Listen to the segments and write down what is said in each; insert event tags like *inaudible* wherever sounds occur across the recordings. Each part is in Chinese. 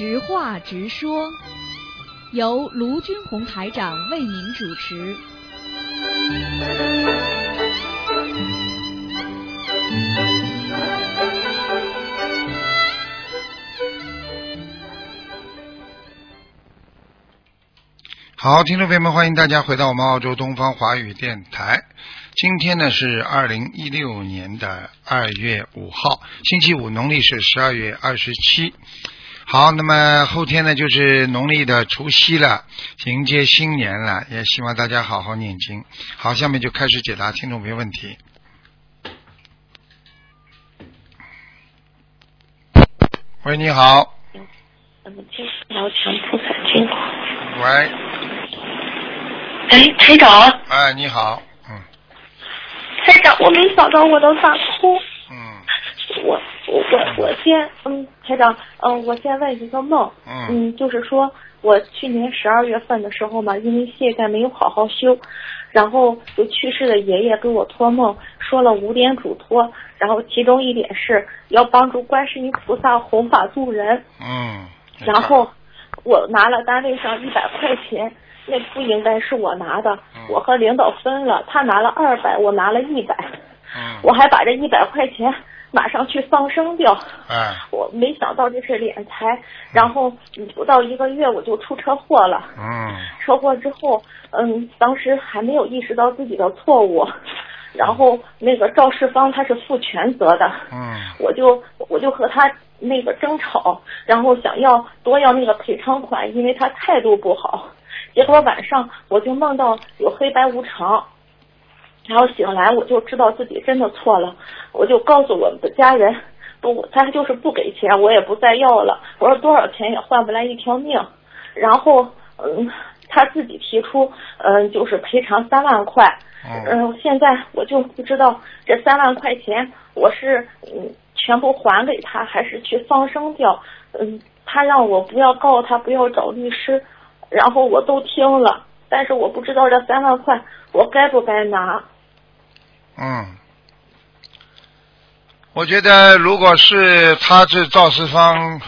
直话直说，由卢军红台长为您主持。好，听众朋友们，欢迎大家回到我们澳洲东方华语电台。今天呢是二零一六年的二月五号，星期五，农历是十二月二十七。好，那么后天呢就是农历的除夕了，迎接新年了，也希望大家好好念经。好，下面就开始解答听众朋友问题。喂，你好。嗯，请老强菩萨经。喂。哎，台长。哎，你好。嗯。台长，我没想到我能打通。嗯。我我我我先嗯，台长嗯，我先问一个梦。嗯。嗯，就是说我去年十二月份的时候嘛，因为懈怠没有好好修，然后就去世的爷爷给我托梦说了五点嘱托，然后其中一点是要帮助观世音菩萨弘法度人。嗯。然后我拿了单位上一百块钱，那不应该是我拿的，我和领导分了，他拿了二百，我拿了一百，嗯。我还把这一百块钱马上去放生掉。哎。我没想到这是敛财，然后不到一个月我就出车祸了。嗯。车祸之后，嗯，当时还没有意识到自己的错误，然后那个肇事方他是负全责的。嗯。我就我就和他那个争吵，然后想要多要那个赔偿款，因为他态度不好。结果晚上我就梦到有黑白无常，然后醒来我就知道自己真的错了，我就告诉我们的家人，不，他就是不给钱，我也不再要了。我说多少钱也换不来一条命。然后嗯，他自己提出嗯，就是赔偿三万块。嗯，现在我就不知道这三万块钱我是嗯全部还给他，还是去放生掉？嗯，他让我不要告他，不要找律师，然后我都听了，但是我不知道这三万块我该不该拿。嗯，我觉得如果是他是肇事方，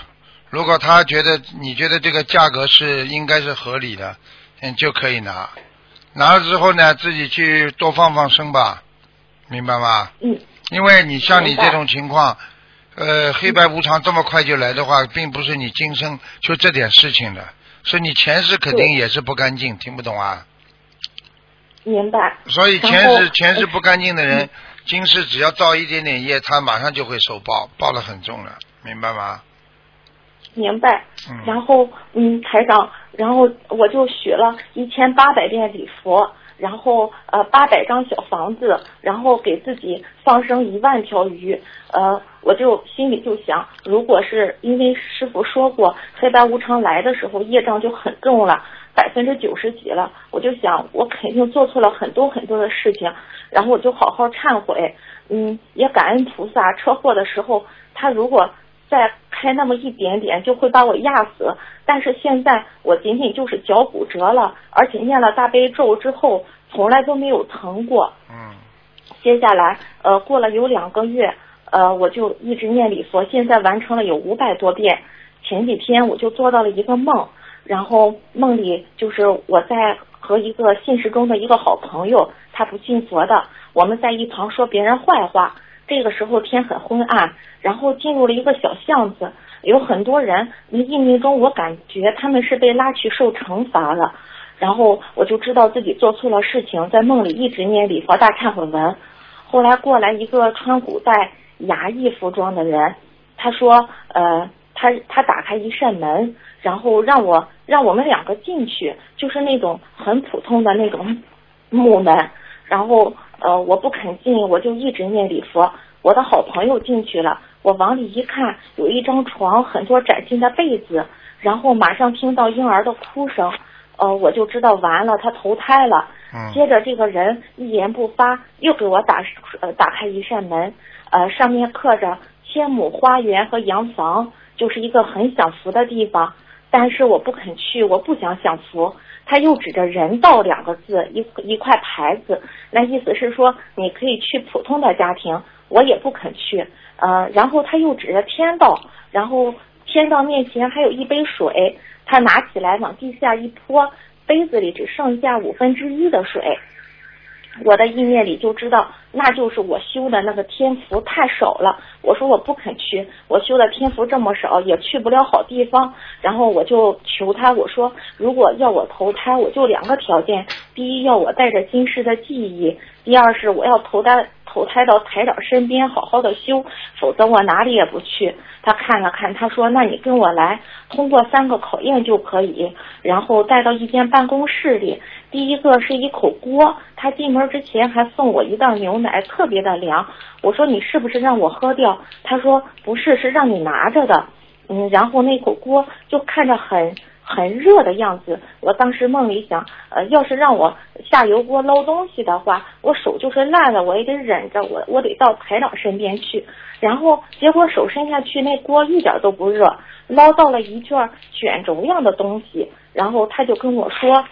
如果他觉得你觉得这个价格是应该是合理的，嗯，就可以拿。拿了之后呢，自己去多放放生吧，明白吗？嗯。因为你像你这种情况，呃，黑白无常这么快就来的话，并不是你今生就这点事情的，是你前世肯定也是不干净，听不懂啊？明白。所以前世前世不干净的人嗯，今世只要造一点点业，他马上就会受报，报的很重了，明白吗？明白。嗯然后，嗯，台长，然后我就许了一千八百遍礼佛，然后呃八百张小房子，然后给自己放生一万条鱼。呃，我就心里就想，如果是因为师傅说过黑白无常来的时候业障就很重了，百分之九十几了，我就想我肯定做错了很多很多的事情，然后我就好好忏悔。嗯，也感恩菩萨，车祸的时候他如果再开那么一点点，就会把我压死。但是现在我仅仅就是脚骨折了，而且念了大悲咒之后，从来都没有疼过。嗯接下来，呃，过了有两个月，呃，我就一直念礼佛，现在完成了有五百多遍。前几天我就做到了一个梦，然后梦里就是我在和一个现实中的一个好朋友，他不信佛的，我们在一旁说别人坏话。这个时候天很昏暗，然后进入了一个小巷子，有很多人。印冥中我感觉他们是被拉去受惩罚了，然后我就知道自己做错了事情，在梦里一直念礼佛大忏悔文。后来过来一个穿古代衙役服装的人，他说，呃，他他打开一扇门，然后让我让我们两个进去，就是那种很普通的那种木门。然后呃，我不肯进，我就一直念礼佛。我的好朋友进去了，我往里一看，有一张床，很多崭新的被子，然后马上听到婴儿的哭声，呃，我就知道完了，他投胎了。嗯接着这个人一言不发，又给我打呃打开一扇门，呃，上面刻着千亩花园和洋房，就是一个很享福的地方。但是我不肯去，我不想享福。他又指着“人道”两个字，一一块牌子，那意思是说你可以去普通的家庭，我也不肯去。呃，然后他又指着天道，然后天道面前还有一杯水，他拿起来往地下一泼，杯子里只剩下五分之一的水。我的意念里就知道，那就是我修的那个天福太少了。我说我不肯去，我修的天福这么少，也去不了好地方。然后我就求他，我说如果要我投胎，我就两个条件：第一，要我带着今世的记忆；第二是我要投胎投胎到台长身边，好好的修，否则我哪里也不去。他看了看，他说：“那你跟我来，通过三个考验就可以。”然后带到一间办公室里。第一个是一口锅，他进门之前还送我一袋牛奶，特别的凉。我说你是不是让我喝掉？他说不是，是让你拿着的。嗯，然后那口锅就看着很很热的样子。我当时梦里想，呃，要是让我下油锅捞东西的话，我手就是烂了，我也得忍着，我我得到台长身边去。然后结果手伸下去，那锅一点都不热，捞到了一卷卷轴样的东西。然后他就跟我说。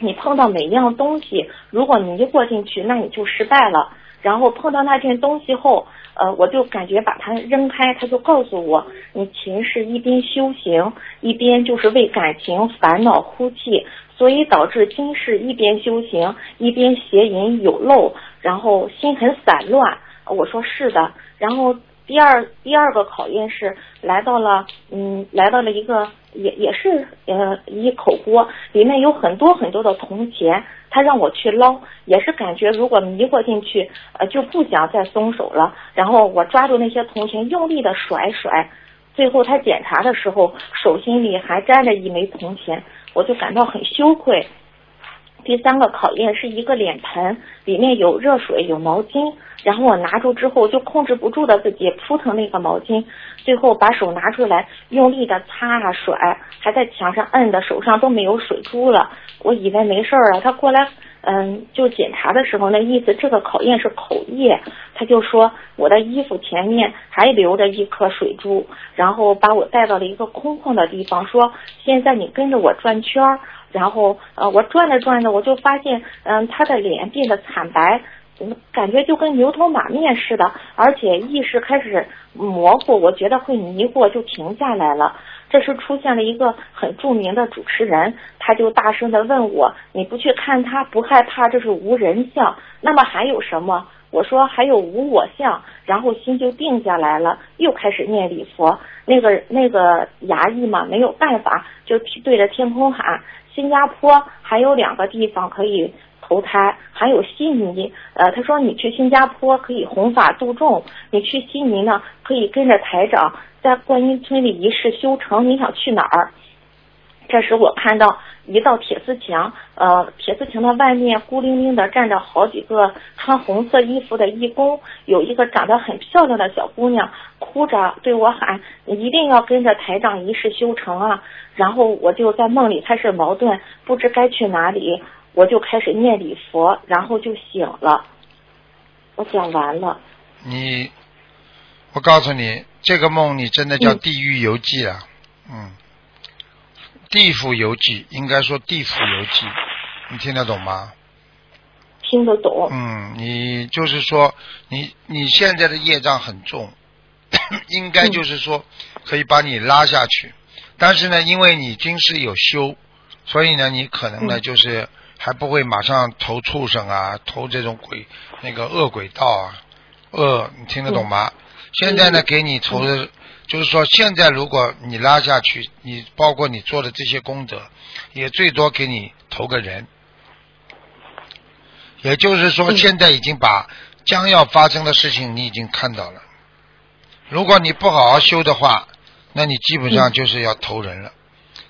你碰到每一样东西，如果你一过进去，那你就失败了。然后碰到那件东西后，呃，我就感觉把它扔开，他就告诉我，你前世一边修行，一边就是为感情烦恼哭泣，所以导致今世一边修行，一边邪淫有漏，然后心很散乱。我说是的，然后。第二第二个考验是来到了，嗯，来到了一个也也是呃一口锅，里面有很多很多的铜钱，他让我去捞，也是感觉如果迷惑进去，呃就不想再松手了。然后我抓住那些铜钱，用力的甩甩，最后他检查的时候，手心里还沾着一枚铜钱，我就感到很羞愧。第三个考验是一个脸盆，里面有热水，有毛巾。然后我拿住之后就控制不住的自己扑腾那个毛巾，最后把手拿出来用力的擦啊甩，还在墙上摁的手上都没有水珠了。我以为没事儿了，他过来嗯就检查的时候，那意思这个考验是口业，他就说我的衣服前面还留着一颗水珠，然后把我带到了一个空旷的地方，说现在你跟着我转圈儿。然后，呃，我转着转着，我就发现，嗯，他的脸变得惨白，感觉就跟牛头马面似的，而且意识开始模糊，我觉得会迷惑，就停下来了。这时出现了一个很著名的主持人，他就大声的问我：“你不去看他，不害怕这是无人相？那么还有什么？”我说：“还有无我相。”然后心就定下来了，又开始念礼佛。那个那个衙役嘛，没有办法，就对着天空喊。新加坡还有两个地方可以投胎，还有悉尼。呃，他说你去新加坡可以弘法度众，你去悉尼呢可以跟着台长在观音村里一世修成。你想去哪儿？这时我看到一道铁丝墙，呃，铁丝墙的外面孤零零的站着好几个穿红色衣服的义工，有一个长得很漂亮的小姑娘，哭着对我喊：“你一定要跟着台长一世修成啊！”然后我就在梦里开始矛盾，不知该去哪里，我就开始念礼佛，然后就醒了。我讲完了。你，我告诉你，这个梦你真的叫地狱游记啊！嗯。地府游记，应该说地府游记，你听得懂吗？听得懂。嗯，你就是说，你你现在的业障很重，*coughs* 应该就是说可以把你拉下去，但是呢，因为你今世有修，所以呢，你可能呢就是还不会马上投畜生啊，投这种鬼那个恶鬼道啊，恶，你听得懂吗？现在呢，给你投的。就是说，现在如果你拉下去，你包括你做的这些功德，也最多给你投个人。也就是说，现在已经把将要发生的事情你已经看到了。如果你不好好修的话，那你基本上就是要投人了。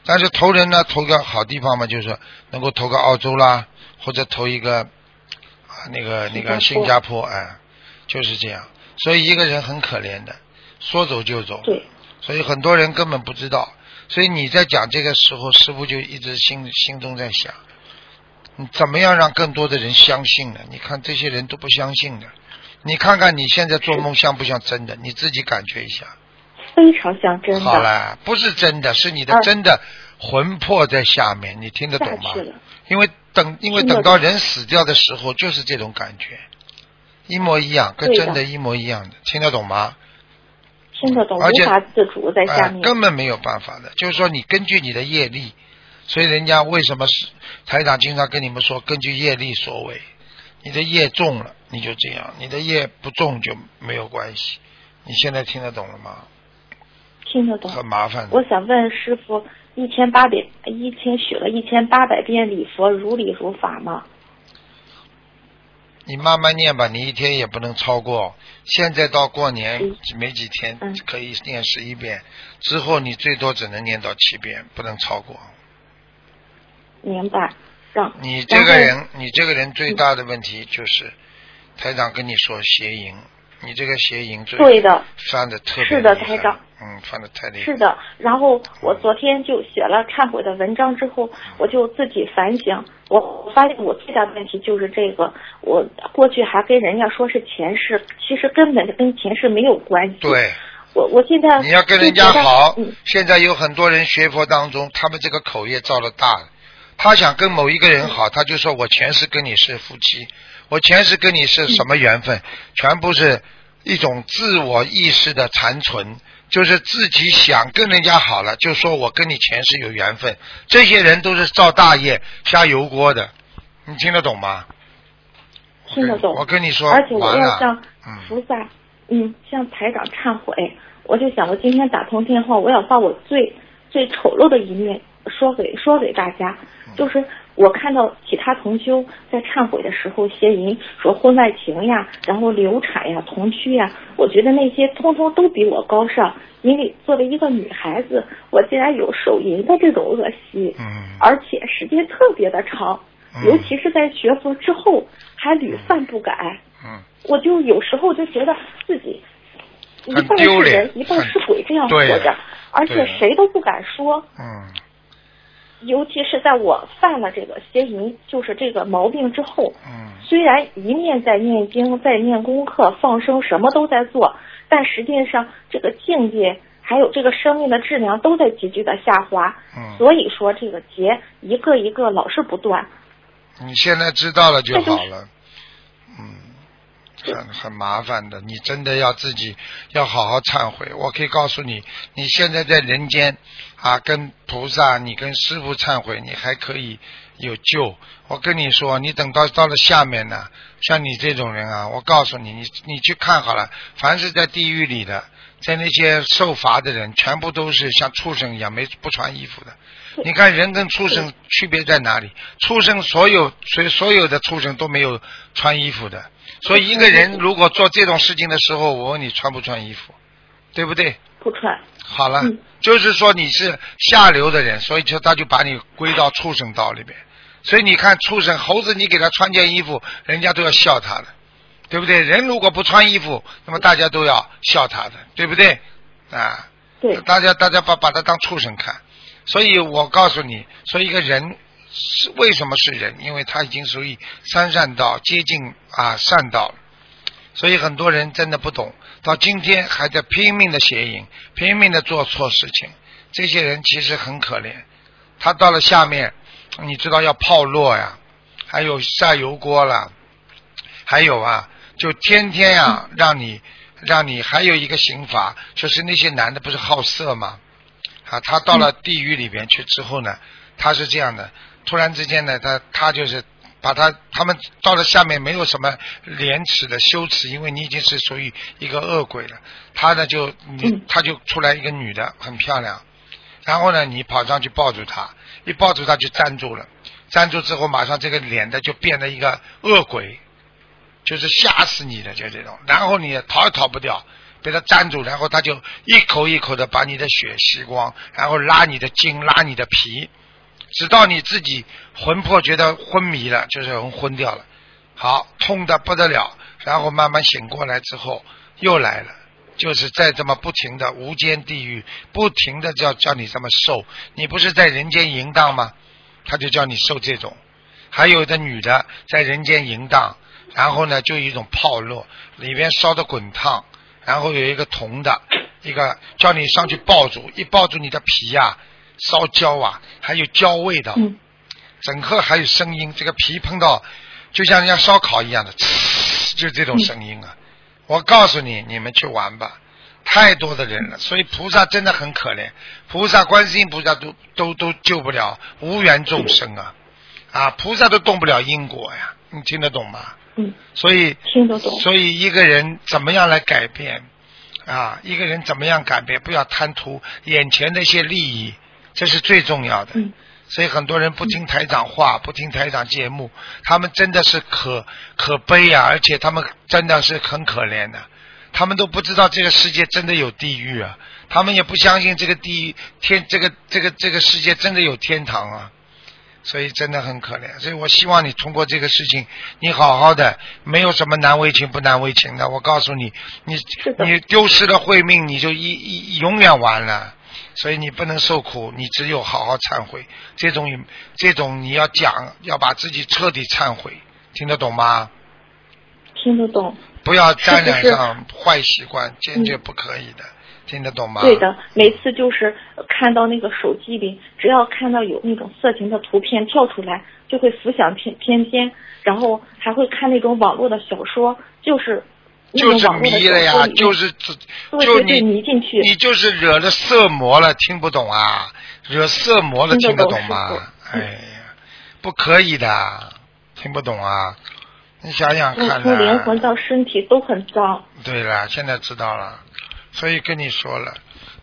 但是投人呢，投个好地方嘛，就是能够投个澳洲啦，或者投一个啊那个那个新加坡，哎，就是这样。所以一个人很可怜的。说走就走，对，所以很多人根本不知道。所以你在讲这个时候，师傅就一直心心中在想，你怎么样让更多的人相信呢？你看这些人都不相信的，你看看你现在做梦像不像真的？你自己感觉一下。非常像真的。好了，不是真的，是你的真的魂魄在下面，你听得懂吗？因为等，因为等到人死掉的时候，就是这种感觉，一模一样，跟真的一模一样的，听得懂吗？听得懂，无法自主在下哎面。根本没有办法的。就是说，你根据你的业力，所以人家为什么是台长经常跟你们说，根据业力所为。你的业重了，你就这样；你的业不重就没有关系。你现在听得懂了吗？听得懂。很麻烦的。我想问师傅，一千八百一千许了一千八百遍礼佛，如理如法吗？你慢慢念吧，你一天也不能超过。现在到过年嗯没几天嗯，可以念十一遍，之后你最多只能念到七遍，不能超过。明白。让你这个人，你这个人最大的问题就是，台长跟你说邪淫，你这个邪淫罪对的，犯的特别是的台长，嗯，犯的太厉害。是的。然后我昨天就写了忏悔的文章之后，我就自己反省，我我发现我最大的问题就是这个，我过去还跟人家说是前世，其实根本跟前世没有关系。对，我我现在你要跟人家好嗯，。现在有很多人学佛当中，他们这个口业造的大，他想跟某一个人好，他就说我前世跟你是夫妻，我前世跟你是什么缘分，全部是一种自我意识的残存，就是自己想跟人家好了，就说我跟你前世有缘分，这些人都是造大业下油锅的，你听得懂吗？听得懂。我跟你说，而且我要向嗯。菩萨，嗯，向台长忏悔。我就想，我今天打通电话，我要把我最最丑陋的一面说给说给大家。嗯。就是我看到其他同修在忏悔的时候邪淫，说婚外情呀，然后流产呀、同居呀，我觉得那些通通都比我高尚。因为作为一个女孩子，我竟然有手淫的这种恶习，嗯而且时间特别的长，嗯尤其是在学佛之后，还屡犯不改。嗯，我就有时候就觉得自己一半是人，一半是鬼这样活着，而且谁都不敢说。嗯尤其是在我犯了这个邪淫，就是这个毛病之后，嗯虽然一面在念经，在念功课、放生，什么都在做，但实际上这个境界还有这个生命的质量都在急剧的下滑。嗯，所以说，这个劫一个一个老是不断。你现在知道了就好了。嗯，很很麻烦的，你真的要自己要好好忏悔。我可以告诉你，你现在在人间啊，跟菩萨，你跟师傅忏悔，你还可以有救。我跟你说，你等到到了下面呢，像你这种人啊，我告诉你，你你去看好了，凡是在地狱里的，在那些受罚的人，全部都是像畜生一样没不穿衣服的。你看人跟畜生区别在哪里？畜生所有所所有的畜生都没有穿衣服的，所以一个人如果做这种事情的时候，我问你穿不穿衣服，对不对？不穿，好了，嗯就是说你是下流的人，所以就他就把你归到畜生道里边。所以你看畜生猴子，你给他穿件衣服，人家都要笑他的，对不对？人如果不穿衣服，那么大家都要笑他的，对不对？啊，对，大家大家把把他当畜生看，所以我告诉你，所以一个人是为什么是人，因为他已经属于三善道，接近啊善道了。所以很多人真的不懂，到今天还在拼命的邪淫，拼命的做错事情。这些人其实很可怜，他到了下面，你知道要泡落呀，还有下油锅了，还有啊，就天天呀、*laughs* 让你让你还有一个刑罚，就是那些男的不是好色吗？啊，他到了地狱里边去之后呢，他是这样的，突然之间呢，他他就是把他他们到了下面没有什么廉耻的羞耻，因为你已经是属于一个恶鬼了。他呢就你嗯他就出来一个女的，很漂亮，然后呢你跑上去抱住她，一抱住她就粘住了，粘住之后马上这个脸的就变了一个恶鬼，就是吓死你的就这种，然后你也逃也逃不掉。被他粘住，然后他就一口一口的把你的血吸光，然后拉你的筋，拉你的皮，直到你自己魂魄觉得昏迷了，就是人昏掉了，好痛的不得了，然后慢慢醒过来之后又来了，就是在这么不停的无间地狱，不停的叫叫你这么受，你不是在人间淫荡吗？他就叫你受这种，还有的女的在人间淫荡，然后呢就有一种泡落，里边烧的滚烫。然后有一个铜的，一个叫你上去抱住，一抱住你的皮呀、烧焦啊，还有焦味道，嗯，整个还有声音，这个皮碰到就像人家烧烤一样的，就这种声音啊！我告诉你，你们去玩吧，太多的人了，所以菩萨真的很可怜，菩萨、观世音菩萨都都都救不了无缘众生啊，啊，菩萨都动不了因果呀，你听得懂吗？嗯，所以听得懂。所以一个人怎么样来改变啊？一个人怎么样改变？不要贪图眼前的一些利益，这是最重要的。嗯所以很多人不听台长话，不听台长节目，他们真的是可可悲啊！而且他们真的是很可怜的，他们都不知道这个世界真的有地狱啊，他们也不相信这个地狱天这个这个这个世界真的有天堂啊，所以真的很可怜。所以我希望你通过这个事情，你好好的，没有什么难为情不难为情的。我告诉你，你你丢失了慧命，你就一一永远完了。所以你不能受苦，你只有好好忏悔。这种这种你要讲，要把自己彻底忏悔，听得懂吗？听得懂。不要沾染上坏习惯，坚决不可以的，听得懂吗？对的，每次就是看到那个手机里，只要看到有那种色情的图片跳出来，就会浮想翩翩翩，然后还会看那种网络的小说，就是那就是迷了呀就是自对就你你就是惹了色魔了，听不懂啊？惹色魔了，听得懂懂吗哎呀，不可以的，听不懂啊？你想想从看从灵魂。到身体都很脏。对了，现在知道了，所以跟你说了，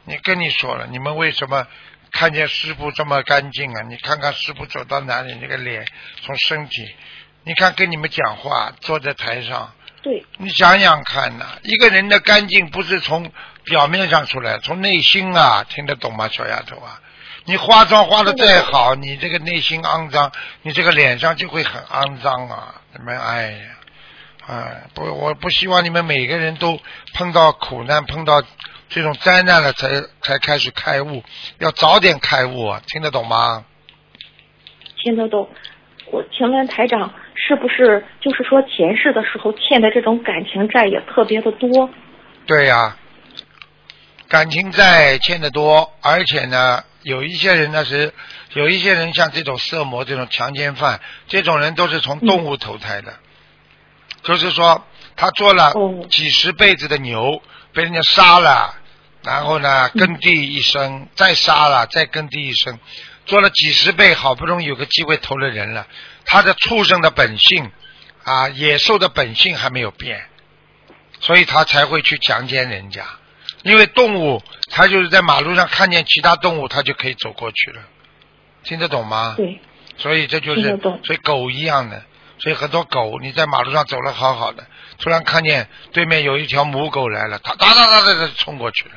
你跟你说了，你们为什么看见师傅这么干净啊？你看看师傅走到哪里，那个脸从身体，你看跟你们讲话，坐在台上，对，你想想看呐、一个人的干净不是从表面上出来，从内心啊，听得懂吗，小丫头啊？你化妆化的再好，你这个内心肮脏，你这个脸上就会很肮脏啊！你们哎呀，哎，不，我不希望你们每个人都碰到苦难、碰到这种灾难了才才开始开悟，要早点开悟啊！听得懂吗？听得懂。我请问台长，是不是就是说前世的时候欠的这种感情债也特别的多？对呀、感情债欠的多，而且呢，有一些人呢是，有一些人像这种色魔、这种强奸犯，这种人都是从动物投胎的，就是说他做了哦。几十辈子的牛，被人家杀了，然后呢耕地一生，再杀了，再耕地一生，做了几十倍，好不容易有个机会投了人了，他的畜生的本性啊，野兽的本性还没有变。所以他才会去强奸人家。因为动物，它就是在马路上看见其他动物，它就可以走过去了，听得懂吗？对，所以这就是所以狗一样的，所以很多狗你在马路上走了好好的，突然看见对面有一条母狗来了，它哒哒哒哒哒冲过去了。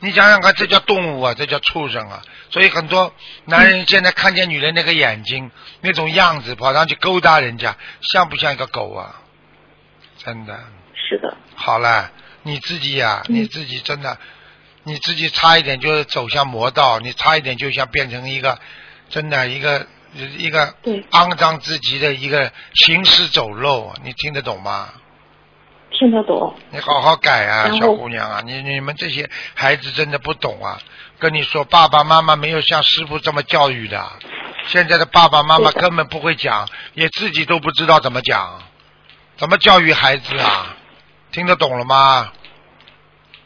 你想想看，这叫动物啊，这叫畜生啊！所以很多男人现在看见女人那个眼睛、那种样子，跑上去勾搭人家，像不像一个狗啊？真的。是的，好了，你自己呀、嗯你自己真的，你自己差一点就走向魔道，你差一点就像变成一个真的一个一个肮脏至极的一个行尸走肉，你听得懂吗？听得懂。你好好改啊，小姑娘啊！你你们这些孩子真的不懂啊！跟你说，爸爸妈妈没有像师傅这么教育的。现在的爸爸妈妈根本不会讲，也自己都不知道怎么讲，怎么教育孩子啊？听得懂了吗？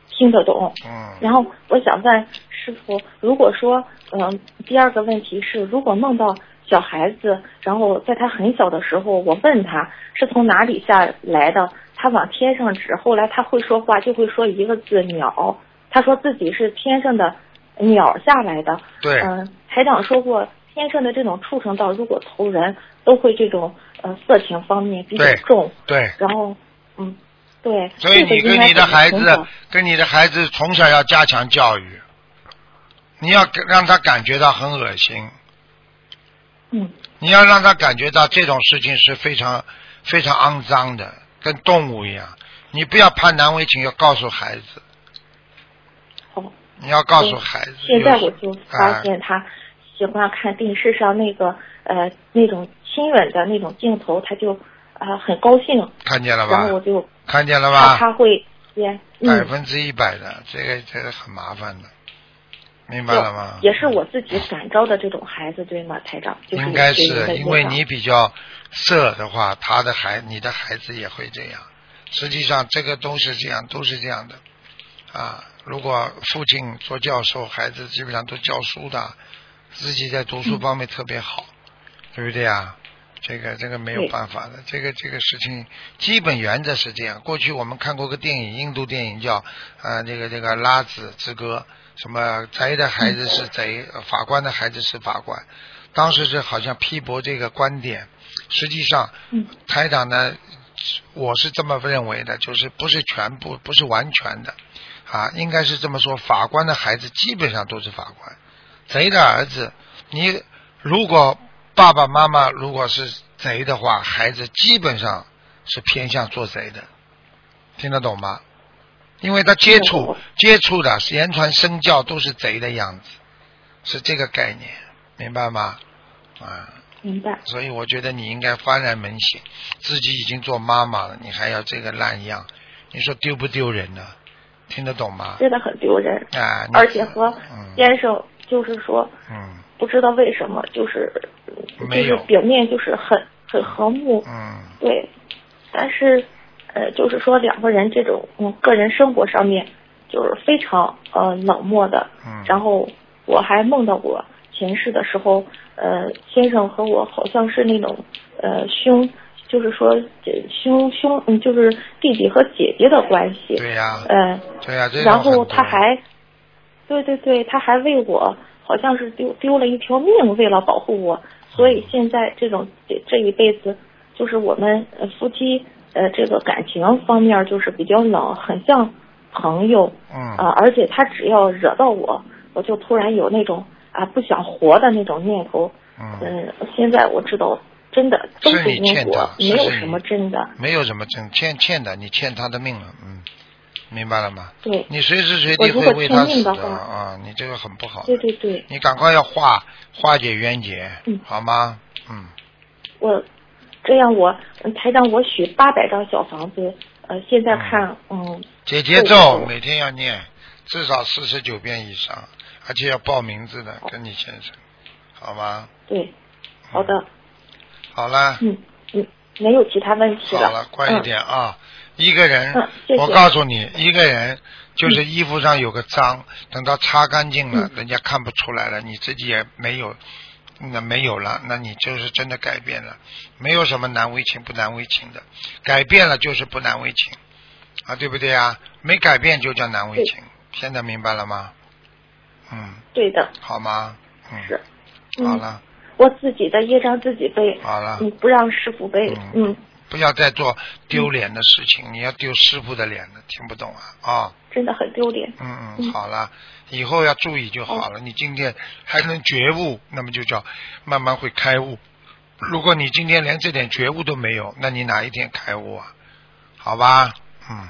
听得懂。嗯，然后我想问师傅，如果说，嗯、第二个问题是，如果梦到小孩子，然后在他很小的时候，我问他是从哪里下来的，他往天上指，后来他会说话，就会说一个字“鸟”，他说自己是天上的鸟下来的。对，嗯、台长说过，天上的这种畜生道，如果投人，都会这种呃色情方面比较重。对，然后，嗯，对。所以你跟你的孩子，跟你的孩子从小要加强教育，你要让他感觉到很恶心，嗯，你要让他感觉到这种事情是非常非常肮脏的，跟动物一样。你不要怕难为情，要告诉孩子，好。你要告诉孩子。现在我就发现他喜欢看电视上那个呃那种亲吻的那种镜头，他就啊、呃很高兴，看见了吧然后我？就看见了吧？他会百分之一百的，这个这个很麻烦的，明白了吗？也是我自己感召的这种孩子，对吗，台长？就是应该是因为你比较色的话，他的孩你的孩子也会这样。实际上，这个都是这样，都是这样的啊，如果父亲做教授，孩子基本上都教书的，自己在读书方面特别好，对不对啊？这个这个没有办法的，这个这个事情基本原则是这样。过去我们看过个电影，印度电影叫呃这个这个拉子之歌，什么贼的孩子是贼，呃法官的孩子是法官。当时是好像批驳这个观点，实际上嗯。台长呢，我是这么认为的，就是不是全部，不是完全的，啊，应该是这么说，法官的孩子基本上都是法官，贼的儿子，你如果爸爸妈妈如果是贼的话，孩子基本上是偏向做贼的，听得懂吗？因为他接触懂接触的言传身教都是贼的样子，是这个概念，明白吗？啊。明白。所以我觉得你应该幡然门醒，自己已经做妈妈了，你还要这个烂样，你说丢不丢人呢？听得懂吗？真的很丢人，啊，而且和嗯先生就是说，嗯不知道为什么，就是就没有是表面就是很很和睦，嗯对，但是呃，就是说两个人这种嗯个人生活上面就是非常呃冷漠的，嗯，然后我还梦到过前世的时候，呃，先生和我好像是那种呃兄，就是说兄兄，嗯，就是弟弟和姐姐的关系，对呀、呃，对呀、然后他还，对对对，他还为我好像是丢丢了一条命，为了保护我，所以现在这种这这一辈子，就是我们呃夫妻呃这个感情方面就是比较冷，很像朋友嗯啊、而且他只要惹到我，我就突然有那种啊不想活的那种念头。嗯，嗯，现在我知道，真的都是你因果欠他，没有什么真的。没有什么真欠欠的，你欠他的命了，嗯，明白了吗？对，你随时随地会为他死的话啊，你这个很不好对对对，你赶快要化化解冤结，嗯好吗？嗯，我这样我嗯台长我许八百张小房子，呃，现在看嗯姐姐咒每天要念至少四十九遍以上，而且要报名字的，跟你先生，好吗？对，好的，好了，嗯嗯，没有其他问题了好了，快一点啊！一个人嗯谢谢。我告诉你，一个人就是衣服上有个脏，等到擦干净了，嗯。人家看不出来了，你自己也没有，那没有了，那你就是真的改变了，没有什么难为情不难为情的，改变了就是不难为情。啊，对不对啊？没改变就叫难为情，现在明白了吗？嗯，对的，好吗？嗯，是，嗯，好了，我自己的业障自己背，好了。你不让师傅背，嗯。嗯，不要再做丢脸的事情，你要丢师傅的脸的，听不懂啊？啊、真的很丢脸，嗯嗯，嗯。好了，以后要注意就好了。你今天还能觉悟，那么就叫慢慢会开悟。如果你今天连这点觉悟都没有，那你哪一天开悟啊？好吧，嗯，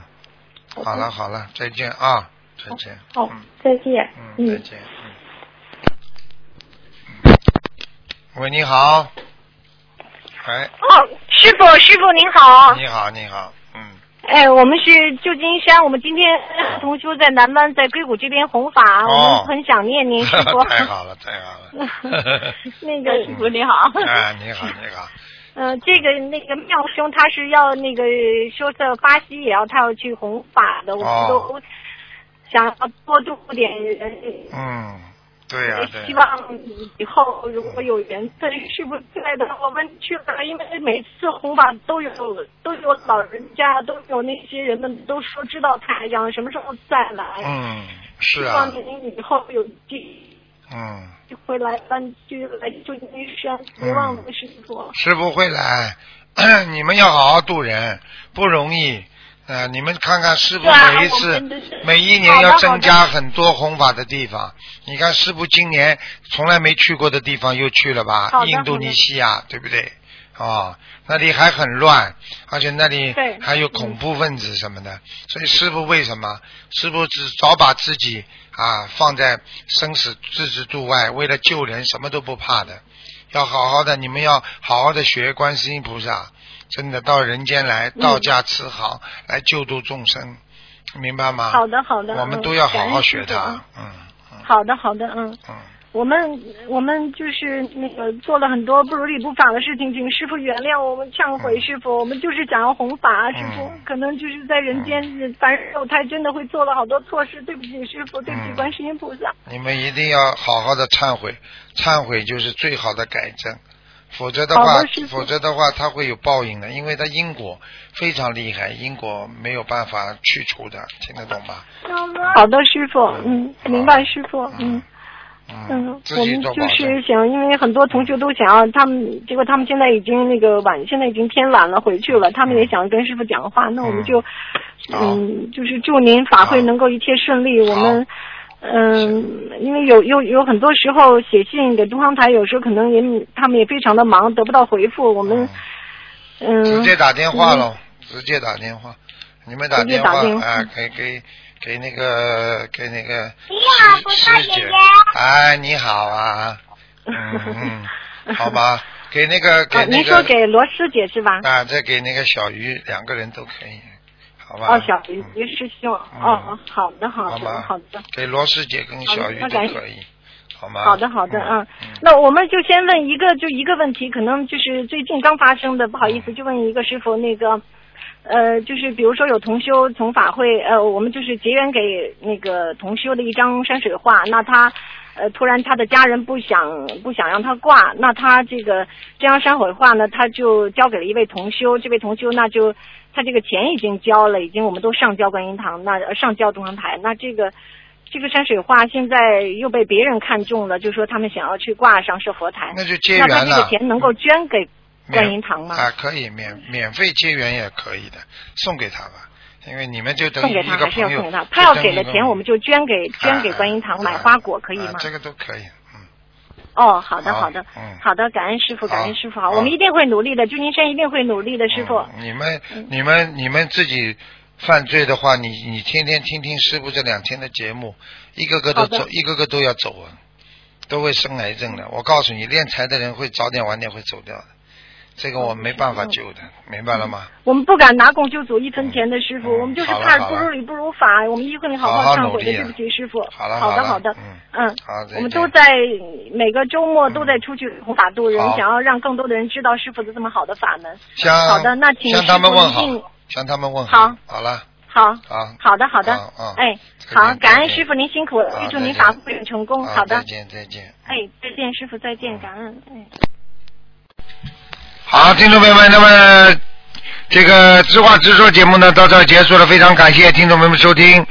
好了好了，再见啊，再见。好嗯，再见，嗯，再见。嗯。喂，你好。喂，哦，师傅，师傅您好。你好，你好，嗯。哎，我们是旧金山，我们今天 *clears throat* 同修在南湾，在硅谷这边弘法，我们很想念您，师 *laughs* 傅。太好了，太好了。*laughs* 那个 *laughs* 师傅你好。哎，你好，你好。嗯、这个那个妙兄他是要那个说在巴西也要他要去弘法的，我们都想要多度点人。嗯，对呀、对、希望以后如果有缘分，师傅在的，我们去了，因为每次红法都有都有老人家，都有那些人们都说知道太阳什么时候再来。嗯，是啊希啊望，您以后有机嗯，会来湾区来旧金山，别忘了师傅。师傅会来，*clears throat* 你们要好好度人，不容易。呃，你们看看师傅每一次、每一年要增加很多弘法的地方。你看师傅今年从来没去过的地方又去了吧？印度尼西亚，对不对？哦，那里还很乱，而且那里还有恐怖分子什么的。所以师傅为什么？师傅只早把自己啊放在生死置之度外，为了救人什么都不怕的。要好好的，你们要好好的学观世音菩萨，真的到人间来，嗯。道家慈航，来救度众生，明白吗？好的好的，我们嗯都要好好学它啊。嗯嗯。好的好的，嗯。嗯，我们我们就是那个做了很多不如理不法的事情，请师傅原谅我们忏悔，师傅，我们就是想要弘法，师傅嗯，可能就是在人间凡人肉胎真的会做了好多错事，对不起师傅，对不起嗯。观世音菩萨。你们一定要好好的忏悔，忏悔就是最好的改正，否则的话否则的话他会有报应的，因为他因果非常厉害，因果没有办法去除的，听得懂吗？好的，师傅，嗯，明白，师傅，嗯。嗯我们就。是想，因为很多同学都想要他们，结果他们现在已经那个晚，现在已经天晚了，回去了。他们也想跟师傅讲话，那我们就，嗯，就是祝您法会能够一切顺利。我好们，嗯，因为有有有很多时候写信给东方台，有时候可能也他们也非常的忙，得不到回复。我们，嗯，直接打电话喽，直接打电话，你们打电话打电话哎，给给给那个给那个你好师菩萨师姐姐姐，哎，你好啊，*laughs* 嗯嗯，好吧，给那个给您说给罗师姐是吧？啊，再给那个小鱼，两个人都可以，好吧？哦，小鱼鱼师兄，哦哦，好的，好的，好的。给罗师姐跟小鱼那感都可以，好吗？好的，好的，嗯嗯，那我们就先问一个，就一个问题，可能就是最近刚发生的，不好意嗯。思，就问一个师傅，那个，呃，就是比如说有同修从法会，呃，我们就是结缘给那个同修的一张山水画，那他，呃，突然他的家人不想不想让他挂，那他这个这张山水画呢，他就交给了一位同修，这位同修那就他这个钱已经交了，已经我们都上交观音堂，那呃上交东方台，那这个。这个山水画现在又被别人看中了，就说他们想要去挂上是佛台。那就结那他这个。钱能够捐给观音堂吗？啊，可以免免费结缘也可以的，送给他吧，因为你们就等于送给他一个朋友。还是要送给他？他要给了钱，我们就捐给捐给观音堂买花果，可以吗？啊这个都可以，嗯，哦，好的好好的嗯，好的，感恩师傅，感恩师傅好，我们一定会努力的，祝您山一定会努力的，师傅。嗯你们嗯你们你们自己犯罪的话，你你天天听听师傅这两天的节目，一个个都走，一个个都要走啊，都会生癌症的。我告诉你，练财的人会早点晚点会走掉的，这个我没办法救的，明白了吗？我们不敢拿供救主一分钱的师傅，嗯我们就是怕不如理不如法，我们一定会好好好忏悔的，对不起师傅。好了好的好的，嗯。嗯，我们都在每个周末都在出去弘法度人，想要让更多的人知道师傅的这么好的法门。向好的那请向他们问好，向他们问好。好。了，好，好，好的好的。哎，好，感恩师傅您辛苦了，预祝您法会成功。好好的。再，见再见。哎，再见，师傅再见，感恩，哎。好，听众朋友们，那么这个直话直说节目呢到这儿结束了，非常感谢听众朋友们收听。